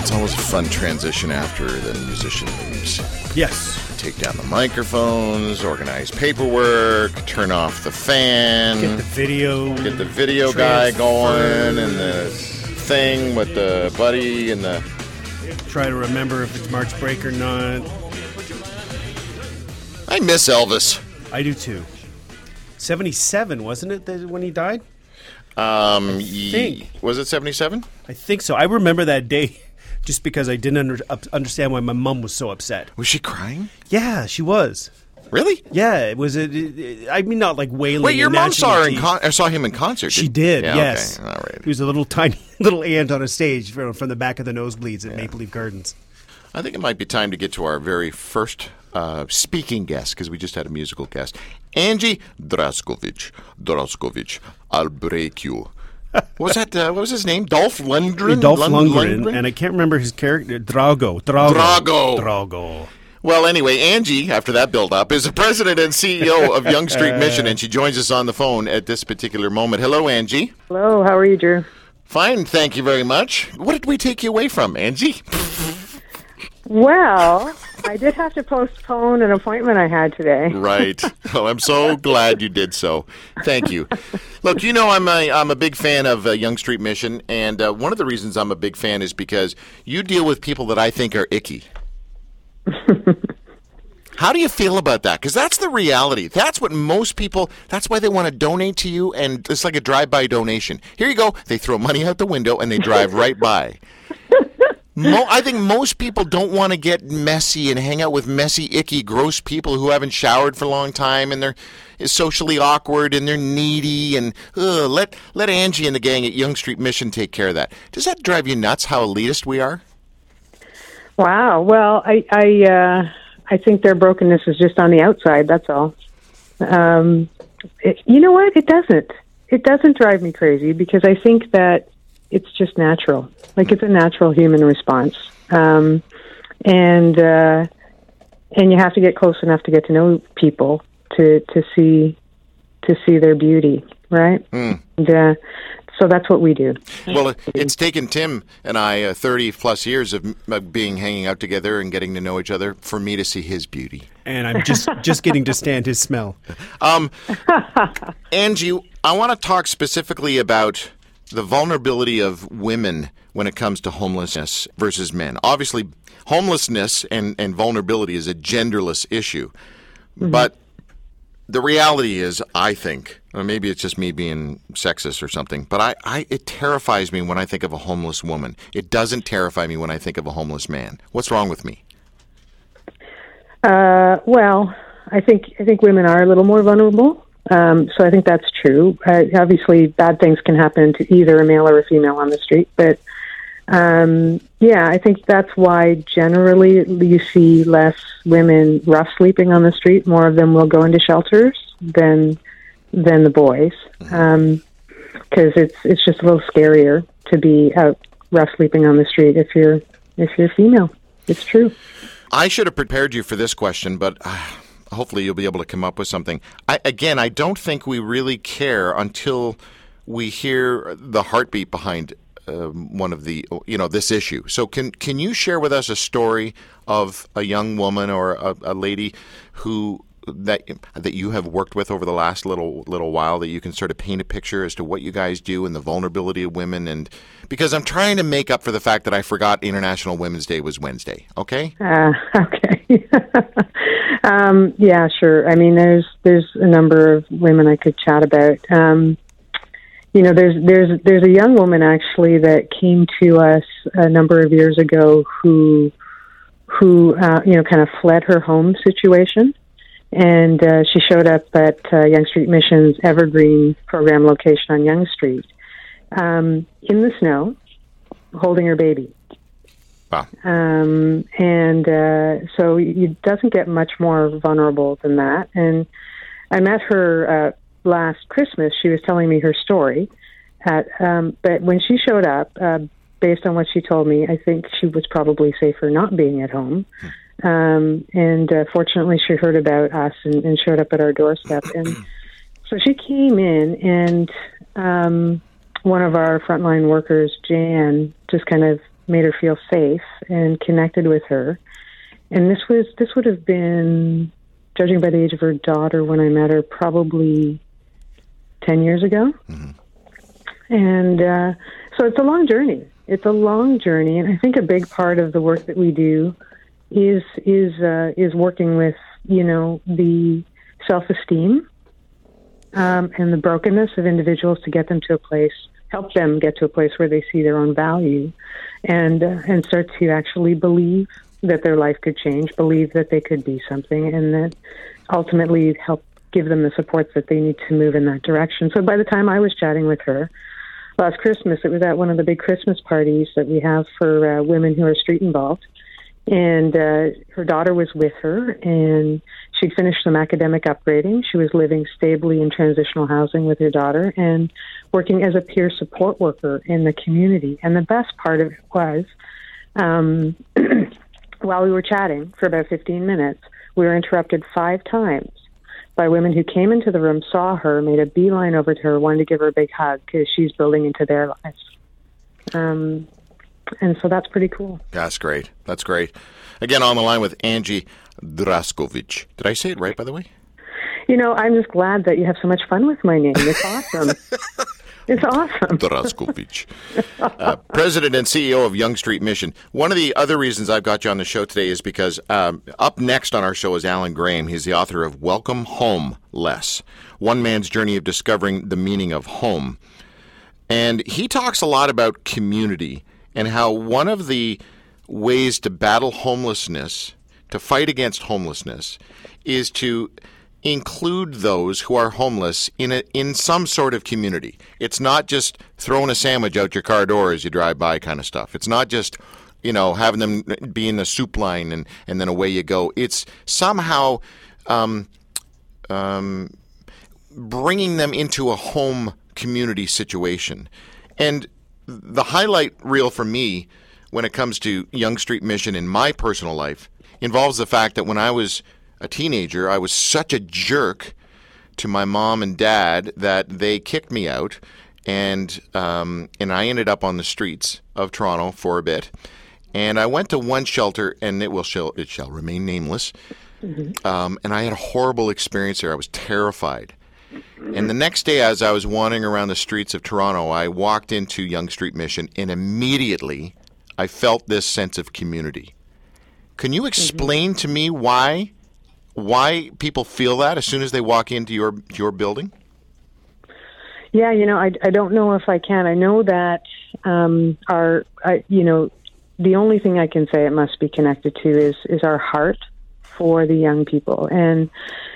It's always a fun transition after the musician leaves. Yes. Take down the microphones, organize paperwork, turn off the fan, Get the video. get the video guy going, and the thing with the buddy and the. Try to remember if it's March break or not. I miss Elvis. I do too. 77, wasn't it, that when he died? Um, ye- think. was it seventy-seven? I think so. I remember that day just because I didn't under, up, understand why my mom was so upset. Was she crying? Yeah, she was. Really? Yeah, it was. A, it- it- I mean, not like wailing. Wait, your mom saw her in con- saw him in concert. She did. Yeah, yes. Okay. All right. He was a little tiny little ant on a stage from, from the back of the nosebleeds at Maple Leaf Gardens. I think it might be time to get to our very first uh, speaking guest because we just had a musical guest, Angie Draskovic. Draskovic, I'll break you. What was that? Uh, what was his name? Dolph Lundgren. Dolph Lund- Lundgren, and I can't remember his character. Drago. Drago. Drago. Drago. Well, anyway, Angie, after that build up, is the president and CEO of Yonge Street Uh. Mission, and she joins us on the phone at this particular moment. Hello, Angie. Hello, how are you, Drew? Fine, thank you very much. What did we take you away from, Angie? Well, I did have to postpone an appointment I had today. Right. Oh, I'm so glad you did so. Thank you. Look, you know I'm a I'm a big fan of uh, Yonge Street Mission, and uh, one of the reasons I'm a big fan is because you deal with people that I think are icky. How do you feel about that? Because that's the reality. That's what most people. That's why they want to donate to you, and it's like a drive-by donation. Here you go. They throw money out the window and they drive right by. Mo- I think most people don't want to get messy and hang out with messy, icky, gross people who haven't showered for a long time and they're socially awkward and they're needy and ugh, let let Angie and the gang at Yonge Street Mission take care of that. Does that drive you nuts? How elitist we are? Wow. Well, I I uh, I think their brokenness is just on the outside. That's all. Um, it, you know what? It doesn't. It doesn't drive me crazy because I think that it's just natural. Like it's a natural human response. Um, and uh, and you have to get close enough to get to know people to to see to see their beauty, right? And, uh, so that's what we do. Well, it's taken Tim and I uh, 30 plus years of, of being hanging out together and getting to know each other for me to see his beauty. And I'm just just getting to stand his smell. Angie, I want to talk specifically about the vulnerability of women when it comes to homelessness versus men. Obviously, homelessness and, and vulnerability is a genderless issue. But the reality is, I think, or maybe it's just me being sexist or something, but I, I it terrifies me when I think of a homeless woman. It doesn't terrify me when I think of a homeless man. What's wrong with me? Uh, well, I think I think women are a little more vulnerable. Um, so I think that's true. Uh, obviously, bad things can happen to either a male or a female on the street, but um, yeah, I think that's why generally you see less women rough sleeping on the street. More of them will go into shelters than than the boys, because it's it's just a little scarier to be out rough sleeping on the street if you're if you're female. It's true. I should have prepared you for this question, but uh, hopefully you'll be able to come up with something. I, again, I don't think we really care until we hear the heartbeat behind um, one of the you know this issue. So can can you share with us a story of a young woman or a, a lady who that that you have worked with over the last little little while that you can sort of paint a picture as to what you guys do and the vulnerability of women and because I'm trying to make up for the fact that I forgot International Women's Day was Wednesday. Okay. Uh, okay. um, yeah, sure. I mean, there's there's a number of women I could chat about. Um, you know, there's there's there's a young woman actually that came to us a number of years ago who who uh, you know kind of fled her home situation, and uh, she showed up at uh, Yonge Street Mission's Evergreen program location on Yonge Street um, in the snow, holding her baby Wow. um, and uh, so it doesn't get much more vulnerable than that. And I met her uh, last Christmas. She was telling me her story, At, um, but when she showed up, uh, based on what she told me, I think she was probably safer not being at home. Um, and uh, fortunately, she heard about us and, and showed up at our doorstep. And so she came in, and um, one of our frontline workers, Jan, just kind of made her feel safe and connected with her. And this was this would have been, judging by the age of her daughter when I met her, probably ten years ago. And uh, so it's a long journey. It's a long journey, and I think a big part of the work that we do is is uh, is working with you know the self esteem um, and the brokenness of individuals to get them to a place, help them get to a place where they see their own value, and uh, and start to actually believe that their life could change, believe that they could be something, and that ultimately help give them the supports that they need to move in that direction. So by the time I was chatting with her last Christmas, it was at one of the big Christmas parties that we have for uh, women who are street involved. And uh, her daughter was with her, and she'd finished some academic upgrading. She was living stably in transitional housing with her daughter and working as a peer support worker in the community. And the best part of it was, um, while we were chatting for about 15 minutes, we were interrupted five times by women who came into the room, saw her, made a beeline over to her, wanted to give her a big hug because she's building into their lives. Um, and so that's pretty cool. That's great. That's great. Again, on the line with Angie Draskovic. Did I say it right, by the way? You know, I'm just glad that you have so much fun with my name. It's awesome. it's awesome. Draskovic, uh, president and CEO of Yonge Street Mission. One of the other reasons I've got you on the show today is because um, up next on our show is Alan Graham. He's the author of Welcome Home Less One Man's Journey of Discovering the Meaning of Home. And he talks a lot about community and how one of the ways to battle homelessness, to fight against homelessness, is to include those who are homeless in a, in some sort of community. It's not just throwing a sandwich out your car door as you drive by kind of stuff. It's not just you know having them be in the soup line and, and then away you go. It's somehow um, um, bringing them into a home community situation. And the highlight reel for me when it comes to Yonge Street Mission in my personal life involves the fact that when I was a teenager, I was such a jerk to my mom and dad that they kicked me out, and um, and I ended up on the streets of Toronto for a bit. And I went to one shelter, and it will shall it shall remain nameless. Um, and I had a horrible experience there. I was terrified. And the next day, as I was wandering around the streets of Toronto, I walked into Yonge Street Mission, and immediately I felt this sense of community. Can you explain to me why why people feel that as soon as they walk into your your building? Yeah, you know, I, I don't know if I can. I know that um, our, I, you know, the only thing I can say it must be connected to is is our heart for the young people. And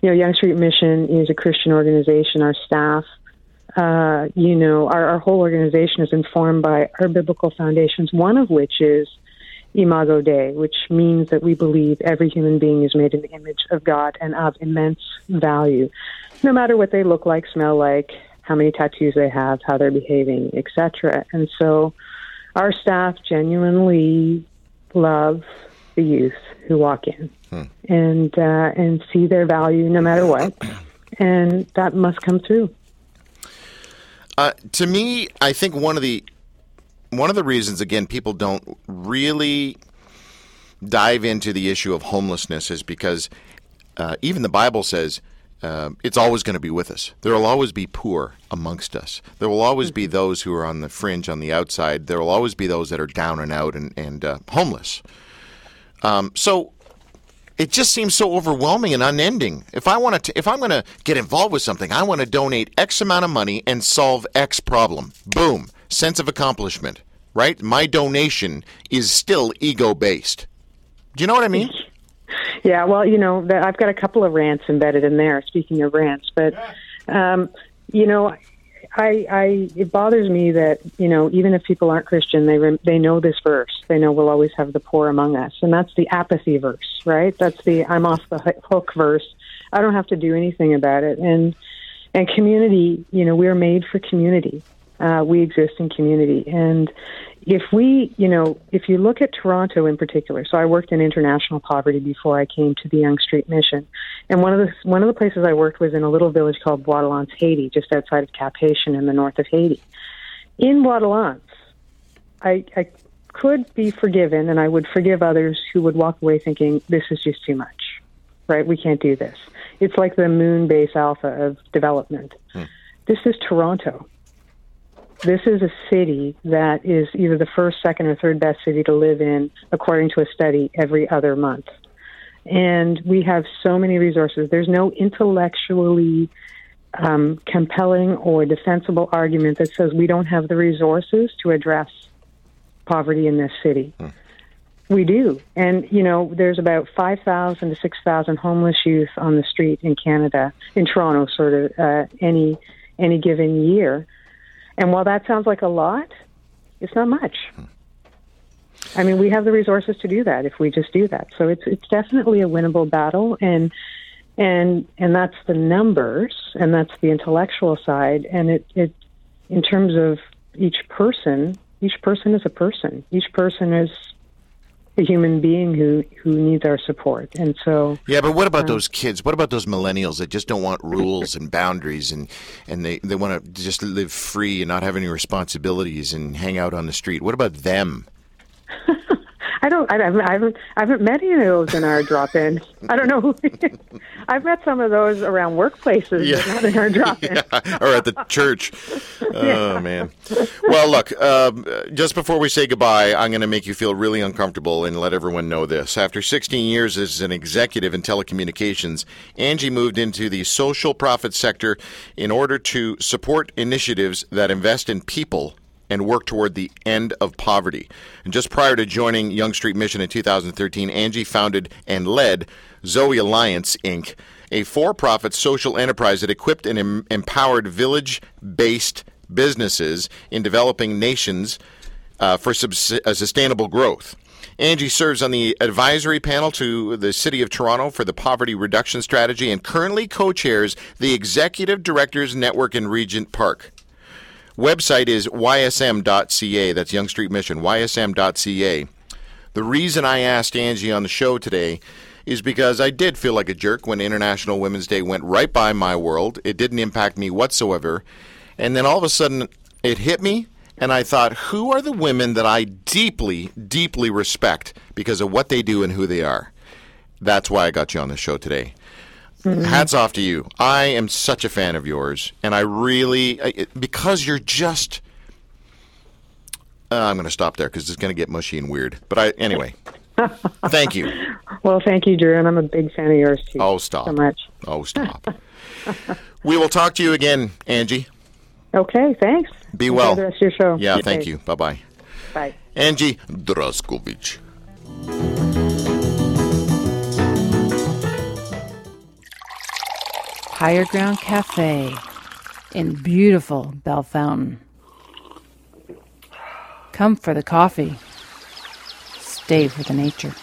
you know, Yonge Street Mission is a Christian organization. Our staff, uh, you know, our, our whole organization is informed by our biblical foundations. One of which is Imago Dei, which means that we believe every human being is made in the image of God and of immense value, no matter what they look like, smell like, how many tattoos they have, how they're behaving, etc. And so, our staff genuinely love the youth who walk in and uh, and see their value no matter what, and that must come through. Uh, to me, I think one of the one of the reasons again people don't really dive into the issue of homelessness is because uh, even the Bible says uh, it's always going to be with us. There will always be poor amongst us. There will always be those who are on the fringe, on the outside. There will always be those that are down and out and, and uh, homeless. Um, so it just seems so overwhelming and unending. If I want to, if I'm going to get involved with something, I want to donate X amount of money and solve X problem. Boom, sense of accomplishment. Right? My donation is still ego based. Do you know what I mean? Yeah, well, you know, I've got a couple of rants embedded in there. Speaking of rants, but um, you know, I, I it bothers me that you know even if people aren't Christian, they rem- they know this verse. They know we'll always have the poor among us, and that's the apathy verse, right? That's the I'm off the hook verse. I don't have to do anything about it, and and community. You know, we're made for community, Uh, we exist in community. And if we, you know, if you look at Toronto in particular, so I worked in international poverty before I came to the Yonge Street Mission, and one of the one of the places I worked was in a little village called Bois Haiti, just outside of Cap Haitien in the north of Haiti. In Bois I, I could be forgiven, and I would forgive others who would walk away thinking this is just too much, right? We can't do this. It's like the moon base alpha of development. Hmm. This is Toronto this is a city that is either the first, second, or third best city to live in, according to a study, every other month. And we have so many resources. There's no intellectually um, compelling or defensible argument that says we don't have the resources to address poverty in this city. Hmm. We do. And, you know, there's about 5,000 to 6,000 homeless youth on the street in Canada, in Toronto, sort of, uh, any, any given year. And while that sounds like a lot, it's not much. I mean, we have the resources to do that if we just do that. So it's it's definitely a winnable battle, and and and that's the numbers, and that's the intellectual side, and it it in terms of each person, each person is a person. Each person is a human being who who needs our support. And so Yeah, but what about um, those kids? What about those millennials that just don't want rules and boundaries and and they they want to just live free and not have any responsibilities and hang out on the street? What about them? I don't. I haven't. I haven't, I haven't met any of those in our drop-in. I don't know. Who, I've met some of those around workplaces, yeah. not in our drop-in. yeah. or at the church. Oh yeah. man. Well, look. Um, just before we say goodbye, I'm going to make you feel really uncomfortable and let everyone know this. After 16 years as an executive in telecommunications, Angie moved into the social profit sector in order to support initiatives that invest in people and work toward the end of poverty. And just prior to joining Yonge Street Mission in 2013, Angie founded and led Zoe Alliance, Inc., a for profit social enterprise that equipped and em- empowered village based businesses in developing nations uh, for uh, sustainable growth. Angie serves on the advisory panel to the City of Toronto for the Poverty Reduction Strategy and currently co chairs the Executive Directors Network in Regent Park. Website is ysm.ca. That's Yonge Street Mission, ysm.ca. The reason I asked Angie on the show today is because I did feel like a jerk when International Women's Day went right by my world. It didn't impact me whatsoever. And then all of a sudden, it hit me, and I thought, who are the women that I deeply, deeply respect because of what they do and who they are? That's why I got you on the show today. Mm-hmm. Hats off to you. I am such a fan of yours, and I really because you're just. Uh, I'm going to stop there because it's going to get mushy and weird. But I anyway. thank you. Well, thank you, Drew, and I'm a big fan of yours too. Oh, stop! So much. Oh, stop. we will talk to you again, Angie. Okay, thanks. Be Enjoy well. the rest of your show. Yeah, thank you. Bye-bye. Bye. Angie Draskovic. Higher Ground Cafe in beautiful Bell Fountain. Come for the coffee, stay for the nature.